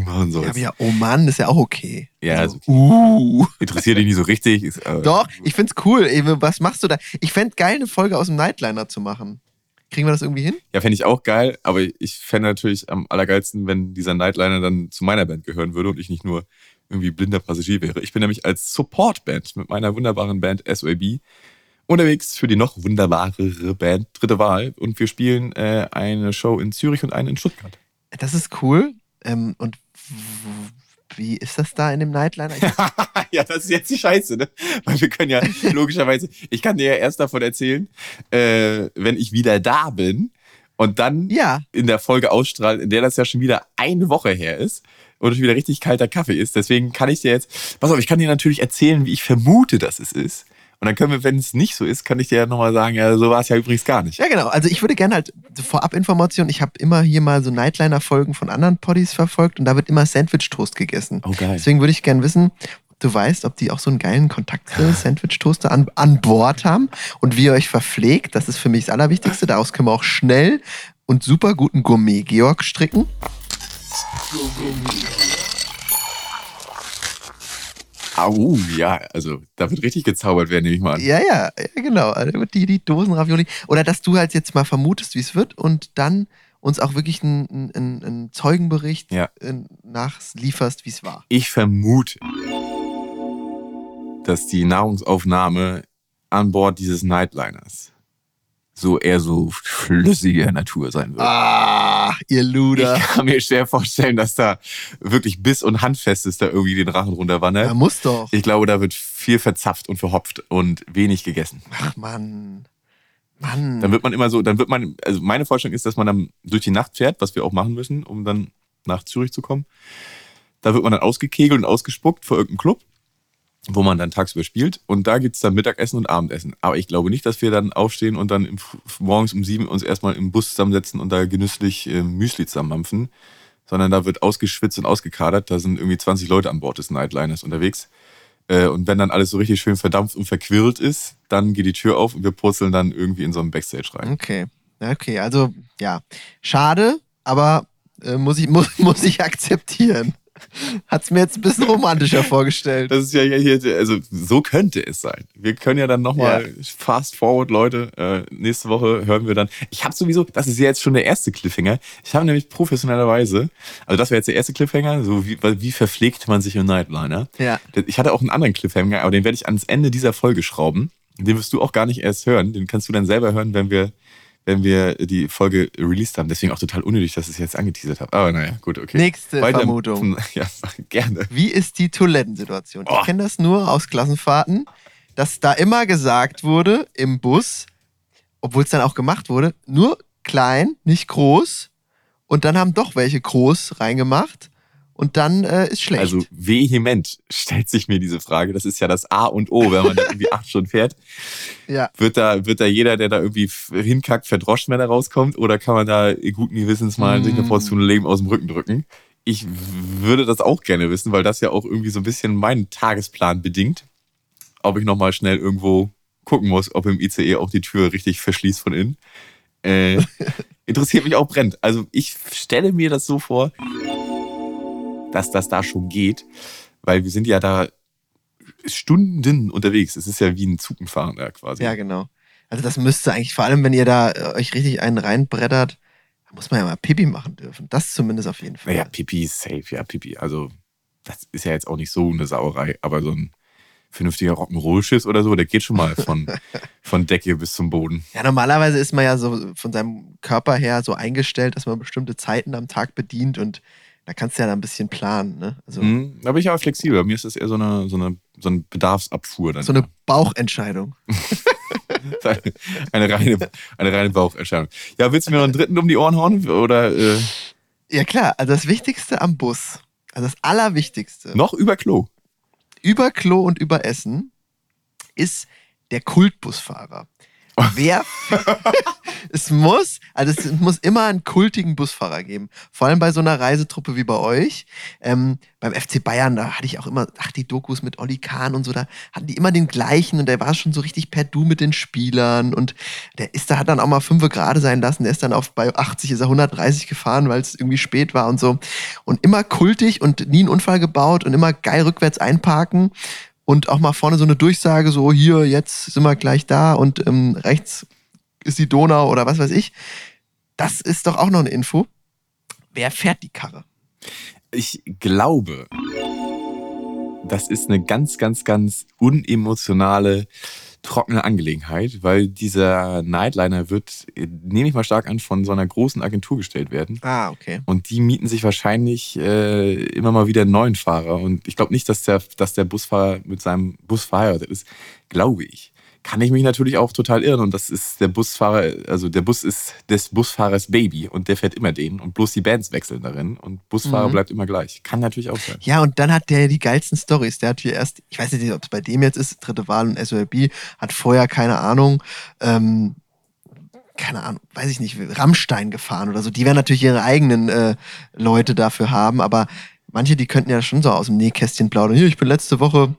machen Ja, sollst. aber ja, oh Mann, ist ja auch okay. Ja, also, ist okay. uh. Interessiert dich nicht so richtig. Ist, äh, Doch, ich find's cool. Was machst du da? Ich fänd geil, eine Folge aus dem Nightliner zu machen. Kriegen wir das irgendwie hin? Ja, fände ich auch geil, aber ich fände natürlich am allergeilsten, wenn dieser Nightliner dann zu meiner Band gehören würde und ich nicht nur irgendwie blinder Passagier wäre. Ich bin nämlich als Supportband mit meiner wunderbaren Band SOAB unterwegs für die noch wunderbarere Band Dritte Wahl und wir spielen äh, eine Show in Zürich und eine in Stuttgart. Das ist cool. Ähm, und wie ist das da in dem Nightliner? Ja, das ist jetzt die Scheiße, ne? Weil wir können ja logischerweise, ich kann dir ja erst davon erzählen, äh, wenn ich wieder da bin und dann ja, in der Folge ausstrahlt, in der das ja schon wieder eine Woche her ist und schon wieder richtig kalter Kaffee ist. Deswegen kann ich dir jetzt, pass auf, ich kann dir natürlich erzählen, wie ich vermute, dass es ist. Und dann können wir, wenn es nicht so ist, kann ich dir ja nochmal sagen, ja, so war es ja übrigens gar nicht. ja genau. Also ich würde gerne halt Vorabinformation. Ich habe immer hier mal so Nightliner-Folgen von anderen Poddies verfolgt und da wird immer Sandwich-Toast gegessen. Oh, geil. Deswegen würde ich gerne wissen, ob du weißt, ob die auch so einen geilen Kontakt-Sandwich-Toaster an, an Bord haben und wie ihr euch verpflegt. Das ist für mich das Allerwichtigste. Daraus können wir auch schnell und super guten Gourmet-Georg stricken. Au, ja, also da wird richtig gezaubert werden, nehme ich mal an. Ja, ja, ja genau. Also die, die Dosen-Ravioli. Oder dass du halt jetzt mal vermutest, wie es wird und dann uns auch wirklich einen, einen, einen Zeugenbericht Ja. nachlieferst, wie es war. Ich vermute, dass die Nahrungsaufnahme an Bord dieses Nightliners so eher so flüssige Natur sein wird. Ah, ihr Luder. Ich kann mir schwer vorstellen, dass da wirklich Biss und Handfest ist, da irgendwie den Rachen runterwandert. Ja, muss doch. Ich glaube, da wird viel verzapft und verhopft und wenig gegessen. Ach, Mann. Mann. Dann wird man immer so, dann wird man, also meine Vorstellung ist, dass man dann durch die Nacht fährt, was wir auch machen müssen, um dann nach Zürich zu kommen. Da wird man dann ausgekegelt und ausgespuckt vor irgendeinem Club, wo man dann tagsüber spielt. Und da gibt's dann Mittagessen und Abendessen. Aber ich glaube nicht, dass wir dann aufstehen und dann im, morgens um sieben uns erstmal im Bus zusammensetzen und da genüsslich äh, Müsli zusammenmampfen. Sondern da wird ausgeschwitzt und ausgekadert. Da sind irgendwie 20 Leute an Bord des Nightliners unterwegs. Äh, und wenn dann alles so richtig schön verdampft und verquirlt ist, dann geht die Tür auf und wir purzeln dann irgendwie in so einen Backstage rein. Okay. Okay, also ja. Schade, aber äh, muss, ich, muss, muss ich akzeptieren. Hat's mir jetzt ein bisschen romantischer vorgestellt. Das ist ja hier, also so könnte es sein. Wir können ja dann nochmal fast forward, Leute. Äh, nächste Woche hören wir dann. Ich habe sowieso, das ist ja jetzt schon der erste Cliffhanger. Ich habe nämlich professionellerweise, also das wäre jetzt der erste Cliffhanger, so wie, wie verpflegt man sich im Nightliner. Ja. Ich hatte auch einen anderen Cliffhanger, aber den werde ich ans Ende dieser Folge schrauben. Den wirst du auch gar nicht erst hören. Den kannst du dann selber hören, wenn wir, wenn wir die Folge released haben. Deswegen auch total unnötig, dass ich es jetzt angeteasert habe. Aber naja, gut, okay. Nächste Vermutung. Ja, gerne. Wie ist die Toilettensituation? Oh. Ich kenne das nur aus Klassenfahrten, dass da immer gesagt wurde im Bus, obwohl es dann auch gemacht wurde, nur klein, nicht groß. Und dann haben doch welche groß reingemacht. Und dann äh, ist schlecht. Also vehement stellt sich mir diese Frage. Das ist ja das A und O, wenn man da irgendwie acht Stunden fährt. ja. Wird da, wird da jeder, der da irgendwie hinkackt, verdroschen, wenn er rauskommt? Oder kann man da guten Gewissens mal sich eine Mm. Portion Leben aus dem Rücken drücken? Ich würde das auch gerne wissen, weil das ja auch irgendwie so ein bisschen meinen Tagesplan bedingt. Ob ich nochmal schnell irgendwo gucken muss, ob im ICE auch die Tür richtig verschließt von innen. Äh, interessiert mich auch brennt. Also ich stelle mir das so vor, dass das da schon geht, weil wir sind ja da Stunden unterwegs. Es ist ja wie ein Zugenfahren da quasi. ja, genau. Also das müsste eigentlich, vor allem wenn ihr da äh, euch richtig einen reinbrettert, da muss man ja mal Pipi machen dürfen. Das zumindest auf jeden Fall. Naja, Pipi ist safe, ja, Pipi. Also, das ist ja jetzt auch nicht so eine Sauerei, aber so ein vernünftiger Rock'n'Roll-Schiss oder so, der geht schon mal von, von Decke bis zum Boden. Ja, normalerweise ist man ja so von seinem Körper her so eingestellt, dass man bestimmte Zeiten am Tag bedient und da kannst du ja dann ein bisschen planen. Ne? Also Mhm, da bin ich aber flexibel. Bei mir ist das eher so eine, so eine, so eine Bedarfsabfuhr. Dann so eine Bauchentscheidung. eine, reine, eine reine Baucherscheinung. Ja, willst du mir noch einen dritten um die Ohren hauen? Oder äh, Ja klar, also das Wichtigste am Bus, also das Allerwichtigste, noch über Klo? über Klo und über Essen, ist der Kultbusfahrer. Wer? es muss, also es muss immer einen kultigen Busfahrer geben. Vor allem bei so einer Reisetruppe wie bei euch. Ähm, beim FC Bayern, da hatte ich auch immer, ach, die Dokus mit Olli Kahn und so, da hatten die immer den gleichen und der war schon so richtig per Du mit den Spielern und der ist da, hat dann auch mal fünf gerade sein lassen. Der ist dann auf bei 80 ist er 130 gefahren, weil es irgendwie spät war und so. Und immer kultig und nie einen Unfall gebaut und immer geil rückwärts einparken und auch mal vorne so eine Durchsage, so hier, jetzt sind wir gleich da und ähm, rechts ist die Donau oder was weiß ich. Das ist doch auch noch eine Info. Wer fährt die Karre? Ich glaube, das ist eine ganz, ganz, ganz unemotionale, trockene Angelegenheit, weil dieser Nightliner wird, nehme ich mal stark an, von so einer großen Agentur gestellt werden. Ah, okay. Und die mieten sich wahrscheinlich äh, immer mal wieder einen neuen Fahrer. Und ich glaube nicht, dass der, dass der Busfahrer mit seinem Bus verheiratet ist. Glaube ich. Kann ich mich natürlich auch total irren. Und das ist der Busfahrer, also der Bus ist des Busfahrers Baby und der fährt immer den. Und bloß die Bands wechseln darin. Und Busfahrer Mhm. bleibt immer gleich. Kann natürlich auch sein. Ja, und dann hat der die geilsten Stories. Der hat hier erst, ich weiß nicht, ob es bei dem jetzt ist, dritte Wahl und SOLB, hat vorher, keine Ahnung, ähm, keine Ahnung, weiß ich nicht, Rammstein gefahren oder so. Die werden natürlich ihre eigenen äh, Leute dafür haben, aber manche, die könnten ja schon so aus dem Nähkästchen plaudern. Hier, ich bin letzte Woche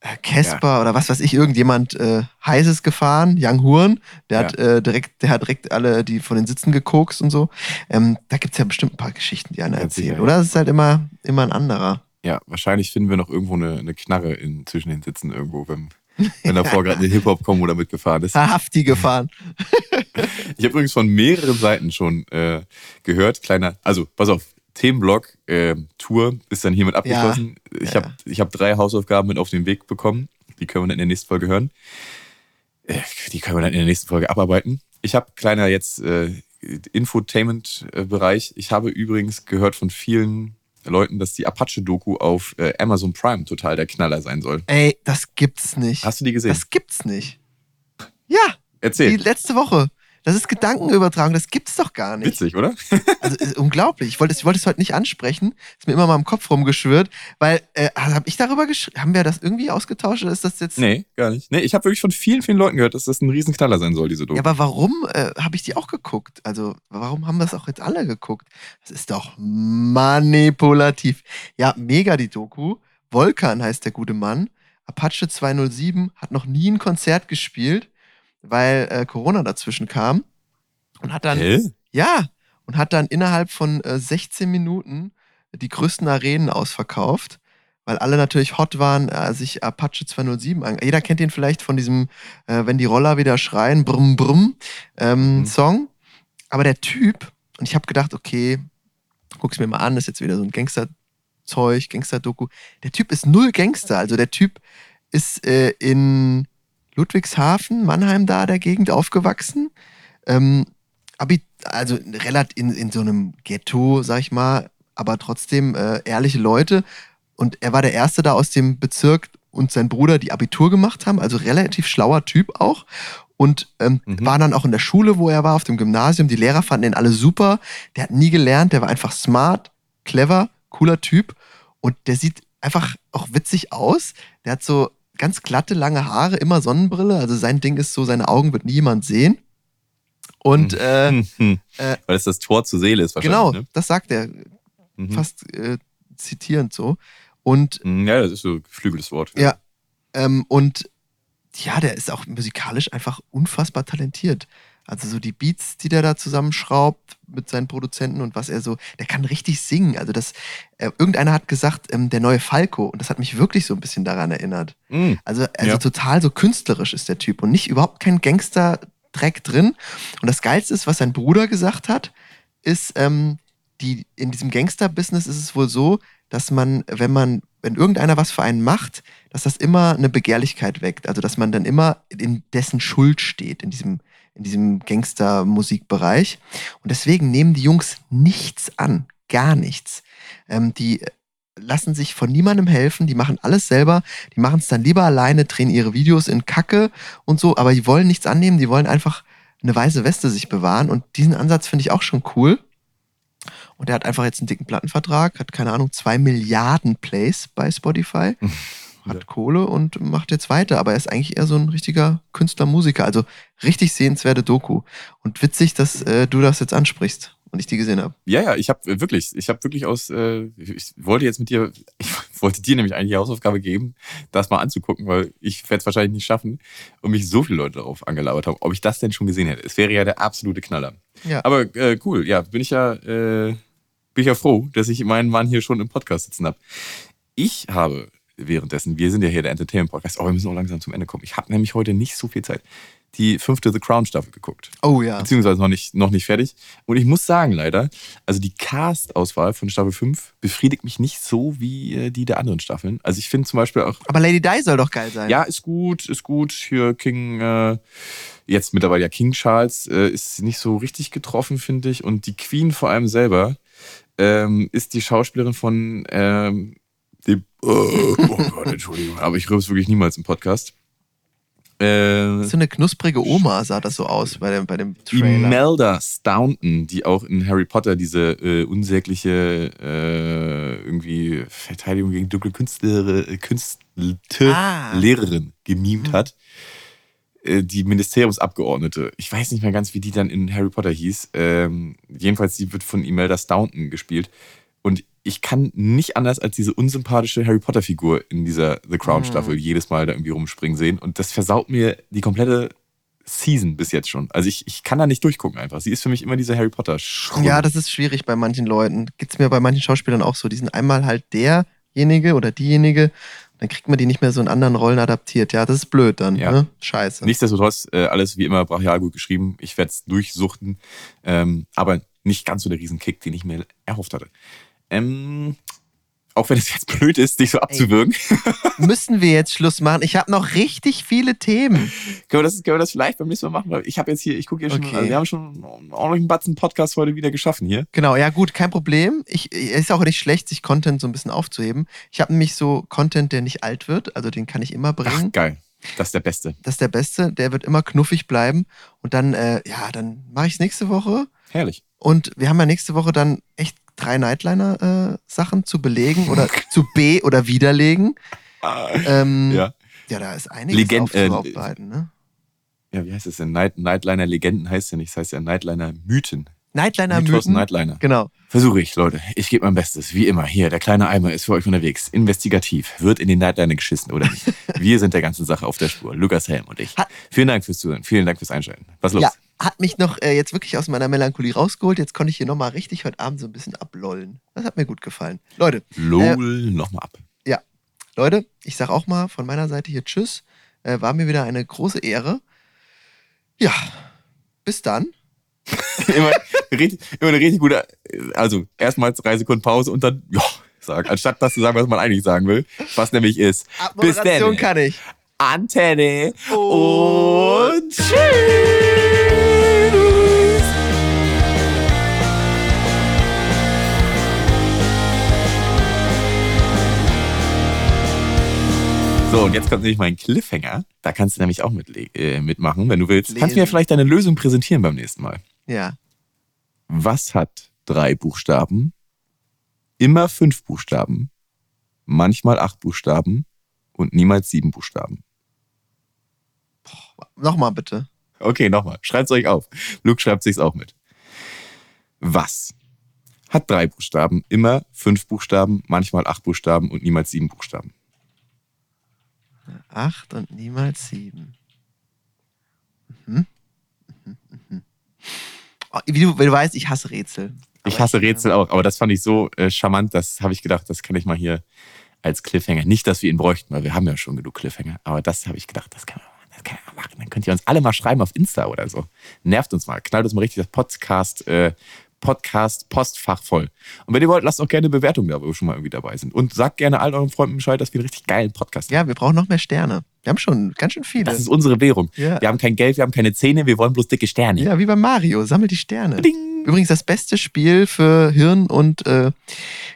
äh, Casper oder was weiß ich, irgendjemand äh, heißes gefahren, Young Huren, der hat äh, direkt, der hat direkt alle die von den Sitzen gekokst und so. Ähm, da gibt's ja bestimmt ein paar Geschichten, die einer Ganz erzählt, sicher, oder? Es ist halt immer, immer ein anderer. Ja, wahrscheinlich finden wir noch irgendwo eine, eine Knarre in, zwischen den Sitzen irgendwo, wenn, wenn davor gerade eine Hip-Hop-Kombo da mitgefahren ist. Hafti gefahren. Ich habe übrigens von mehreren Seiten schon äh, gehört. Kleiner, also pass auf, Themenblock, äh, Tour ist dann hiermit abgeschlossen. ich ja. habe hab drei Hausaufgaben mit auf den Weg bekommen. Die können wir dann in der nächsten Folge hören. Äh, die können wir dann in der nächsten Folge abarbeiten. ich habe kleiner jetzt äh, Infotainment-Bereich. Ich habe übrigens gehört von vielen Leuten, dass die Apache-Doku auf äh, Amazon Prime total der Knaller sein soll. Ey, das gibt's nicht. Hast du die gesehen? Das gibt's nicht. Ja, die Erzähl. letzte Woche. Das ist Gedankenübertragung, das gibt's doch gar nicht. Witzig, oder? Also ist unglaublich. Ich wollte es ich wollte es heute nicht ansprechen. Ist mir immer mal im Kopf rumgeschwört, weil äh, habe ich darüber geschrieben, haben wir das irgendwie ausgetauscht oder ist das jetzt Nee, gar nicht. Nee, ich habe wirklich von vielen, vielen Leuten gehört, dass das ein Riesenknaller sein soll, diese Doku. Ja, aber warum äh, habe ich die auch geguckt? Also, warum haben das auch jetzt alle geguckt? Das ist doch manipulativ. Ja, mega die Doku. Volkan heißt der gute Mann. Apache 207 hat noch nie ein Konzert gespielt, weil äh, Corona dazwischen kam. Und hat dann, Hä? ja, und hat dann innerhalb von äh, 16 Minuten die größten Arenen ausverkauft, weil alle natürlich hot waren, äh, sich Apache 207 an. Jeder kennt den vielleicht von diesem, äh, wenn die Roller wieder schreien, brumm, brumm, ähm, Mhm. Song. Aber der Typ, und ich habe gedacht, okay, guck's mir mal an, ist jetzt wieder so ein Gangster-Zeug, Gangster-Doku. Der Typ ist null Gangster. Also der Typ ist äh, in Ludwigshafen, Mannheim da der Gegend aufgewachsen. Ähm, Abi, also relativ in, in so einem Ghetto, sag ich mal, aber trotzdem äh, ehrliche Leute. Und er war der Erste da aus dem Bezirk und sein Bruder, die Abitur gemacht haben, also relativ schlauer Typ auch. Und ähm, Mhm. war dann auch in der Schule, wo er war, auf dem Gymnasium. Die Lehrer fanden ihn alle super. Der hat nie gelernt, der war einfach smart, clever, cooler Typ. Und der sieht einfach auch witzig aus. Der hat so ganz glatte, lange Haare, immer Sonnenbrille. Also sein Ding ist so, seine Augen wird nie jemand sehen. Und äh, Hm, hm. äh, Weil es das Tor zur Seele ist genau, wahrscheinlich. das sagt er Ne? Mhm. fast äh, zitierend so. Und, Hm, Ja, das ist so ein geflügeltes Wort. Ja. ähm, und ja, der ist auch musikalisch einfach unfassbar talentiert. Also so die Beats, die der da zusammenschraubt mit seinen Produzenten und was er so, der kann richtig singen. Also das, äh, irgendeiner hat gesagt, ähm, der neue Falco und das hat mich wirklich so ein bisschen daran erinnert. Hm. Also, also Ja. total so künstlerisch ist der Typ und nicht überhaupt kein Gangster-Dreck drin. Und das Geilste ist, was sein Bruder gesagt hat, ist, ähm, die, in diesem Gangster-Business ist es wohl so, dass man, wenn man, wenn irgendeiner was für einen macht, dass das immer eine Begehrlichkeit weckt. Also, dass man dann immer in dessen Schuld steht, in diesem, in diesem Gangster-Musikbereich. Und deswegen nehmen die Jungs nichts an. Gar nichts. Ähm, die lassen sich von niemandem helfen, die machen alles selber, die machen es dann lieber alleine, drehen ihre Videos in Kacke und so, aber die wollen nichts annehmen, die wollen einfach eine weiße Weste sich bewahren und diesen Ansatz finde ich auch schon cool. Und er hat einfach jetzt einen dicken Plattenvertrag, hat keine Ahnung, zwei Milliarden Plays bei Spotify, hat Kohle und macht jetzt weiter, aber er ist eigentlich eher so ein richtiger Künstler-Musiker, also richtig sehenswerte Doku. Und witzig, dass äh, du das jetzt ansprichst und ich die gesehen habe. Ja, ja, ich habe wirklich, ich habe wirklich aus, äh, ich wollte jetzt mit dir, ich wollte dir nämlich eigentlich die Hausaufgabe geben, das mal anzugucken, weil ich werde es wahrscheinlich nicht schaffen und mich so viele Leute darauf angelabert haben, ob ich das denn schon gesehen hätte. Es wäre ja der absolute Knaller. Ja. Aber äh, cool, ja, bin ich ja, äh, bin ich ja froh, dass ich meinen Mann hier schon im Podcast sitzen habe. Ich habe währenddessen, wir sind ja hier der Entertainment-Podcast, aber wir müssen auch langsam zum Ende kommen. Ich habe nämlich heute nicht so viel Zeit. Die fünfte The Crown-Staffel geguckt Oh ja. beziehungsweise noch nicht, noch nicht fertig. Und ich muss sagen, leider, also die Cast-Auswahl von Staffel 5 befriedigt mich nicht so wie äh, die der anderen Staffeln. Also ich finde zum Beispiel auch, Aber Lady Di soll doch geil sein. ja, ist gut, ist gut. Hier King, äh, jetzt mittlerweile ja King Charles, äh, ist nicht so richtig getroffen, finde ich. Und die Queen vor allem selber ähm, ist die Schauspielerin von ähm, oh Gott, Entschuldigung, aber ich rübe es wirklich niemals im Podcast. Äh, So eine knusprige Oma sah das so aus bei dem, bei dem Trailer. Imelda Staunton, die auch in Harry Potter diese äh, unsägliche äh, irgendwie Verteidigung gegen dunkle Künstler, äh, Künstler Ah. Lehrerin gemimt Mhm. hat. Äh, die Ministeriumsabgeordnete. Ich weiß nicht mehr ganz, wie die dann in Harry Potter hieß. Ähm, jedenfalls, die wird von Imelda Staunton gespielt. Und ich kann nicht anders als diese unsympathische Harry Potter-Figur in dieser The Crown-Staffel Mhm. jedes Mal da irgendwie rumspringen sehen. Und das versaut mir die komplette Season bis jetzt schon. Also ich, ich kann da nicht durchgucken einfach. Sie ist für mich immer dieser Harry potter -Schrumpf. Ja, das ist schwierig bei manchen Leuten. Geht's mir bei manchen Schauspielern auch so. Die sind einmal halt derjenige oder diejenige, dann kriegt man die nicht mehr so in anderen Rollen adaptiert. Ja, das ist blöd dann. Ja. Ne? Scheiße. Nichtsdestotrotz, äh, alles wie immer brachial gut geschrieben. Ich werde es durchsuchten. Ähm, aber nicht ganz so der Riesenkick, den ich mir erhofft hatte. Ähm, auch wenn es jetzt blöd ist, dich so abzuwürgen, Müssen wir jetzt Schluss machen? Ich habe noch richtig viele Themen. können, wir das, können wir das vielleicht beim nächsten Mal machen? Ich habe jetzt hier, ich gucke hier schon, Okay. also wir haben schon noch einen Batzen Podcast heute wieder geschaffen hier. Genau, ja gut, kein Problem. Ich, ist auch nicht schlecht, sich Content so ein bisschen aufzuheben. Ich habe nämlich so Content, der nicht alt wird, also den kann ich immer Ach, bringen. geil. Das ist der Beste. Das ist der beste, der wird immer knuffig bleiben. Und dann, äh, ja, dann mache ich es nächste Woche. Herrlich. Und wir haben ja nächste Woche dann echt drei Nightliner-Sachen zu belegen oder zu be- oder widerlegen. Ähm, ja. Ja. da ist einiges Legend- äh, aufzuarbeiten. Ne? Ja, wie heißt es denn? Night, Nightliner Legenden heißt ja nicht, das heißt ja Nightliner Mythen. Nightliner Mythos Mythen. Nightliner. Genau. Versuche ich, Leute. Ich gebe mein Bestes. Wie immer. Hier, der kleine Eimer ist für euch unterwegs. Investigativ. Wird in den Nightliner geschissen oder nicht? Wir sind der ganzen Sache auf der Spur. Lukas Helm und ich. Hat- Vielen Dank fürs Zuhören. Vielen Dank fürs Einschalten. Was los? Ja, hat mich noch äh, jetzt wirklich aus meiner Melancholie rausgeholt. Jetzt konnte ich hier nochmal richtig heute Abend so ein bisschen ablollen. Das hat mir gut gefallen. Leute, LOL nochmal ab. Leute, ich sag auch mal von meiner Seite hier Tschüss. Äh, war mir wieder eine große Ehre. Ja, bis dann. immer, richtig, immer eine richtig gute, also erstmals drei Sekunden Pause und dann, ja, sagen, anstatt das zu sagen, was man eigentlich sagen will, was nämlich ist, Bis dann. kann ich. Antenne Und und tschüss. So, und jetzt kommt nämlich mein Cliffhanger. Da kannst du nämlich auch mit, äh, mitmachen, wenn du willst. Kannst du mir Lesen. vielleicht deine Lösung präsentieren beim nächsten Mal? Ja. Was hat drei Buchstaben, immer fünf Buchstaben, manchmal acht Buchstaben und niemals sieben Buchstaben? Nochmal bitte. Okay, nochmal. Schreibt's euch auf. Luke schreibt sich's auch mit. Was hat drei Buchstaben, immer fünf Buchstaben, manchmal acht Buchstaben und niemals sieben Buchstaben? Acht und niemals sieben. Mhm. Mhm, mhm. Oh, wie, du, wie du weißt, ich hasse Rätsel. Ich hasse äh, Rätsel auch, aber das fand ich so äh, charmant, das habe ich gedacht, das kann ich mal hier als Cliffhanger. Nicht, dass wir ihn bräuchten, weil wir haben ja schon genug Cliffhanger, aber das habe ich gedacht, das kann man machen. Das kann man machen. Dann könnt ihr uns alle mal schreiben auf Insta oder so. Nervt uns mal, knallt uns mal richtig das Podcast, äh, Podcast Postfach voll. Und wenn ihr wollt, lasst auch gerne eine Bewertung da, wo wir schon mal irgendwie dabei sind. Und sagt gerne all euren Freunden Bescheid, dass wir einen richtig geilen Podcast haben. Ja, wir brauchen noch mehr Sterne. Wir haben schon ganz schön viele. Das ist unsere Währung. Ja. Wir haben kein Geld, wir haben keine Zähne, wir wollen bloß dicke Sterne. ja, wie bei Mario. Sammelt die Sterne. Ding. Übrigens das beste Spiel für Hirn und äh,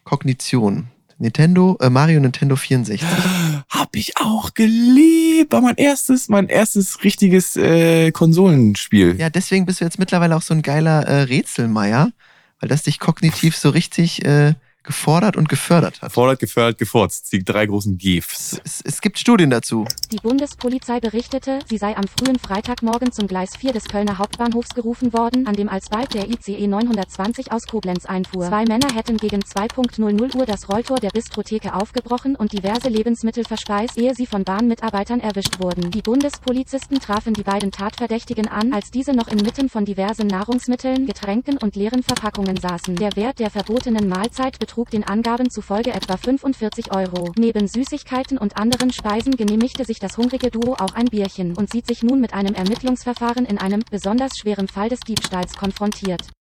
Kognition. Nintendo, äh, Mario Nintendo 64. Hab ich auch geliebt. War mein erstes, mein erstes richtiges äh, Konsolenspiel. Ja, deswegen bist du jetzt mittlerweile auch so ein geiler äh, Rätselmeier, weil das dich kognitiv so richtig äh, gefordert und gefördert hat. Fordert, gefördert, gefurzt. Die drei großen GIFs. Es, es gibt Studien dazu. Die Bundespolizei berichtete, sie sei am frühen Freitagmorgen zum Gleis 4 des Kölner Hauptbahnhofs gerufen worden, an dem alsbald der ICE 920 aus Koblenz einfuhr. Zwei Männer hätten gegen 2.00 Uhr das Rolltor der Bistrotheke aufgebrochen und diverse Lebensmittel verspeist, ehe sie von Bahnmitarbeitern erwischt wurden. Die Bundespolizisten trafen die beiden Tatverdächtigen an, als diese noch inmitten von diversen Nahrungsmitteln, Getränken und leeren Verpackungen saßen. Der Wert der verbotenen Mahlzeit betrug den Angaben zufolge etwa 45 Euro. Neben Süßigkeiten und anderen Speisen genehmigte sich das hungrige Duo auch ein Bierchen und sieht sich nun mit einem Ermittlungsverfahren in einem besonders schweren Fall des Diebstahls konfrontiert.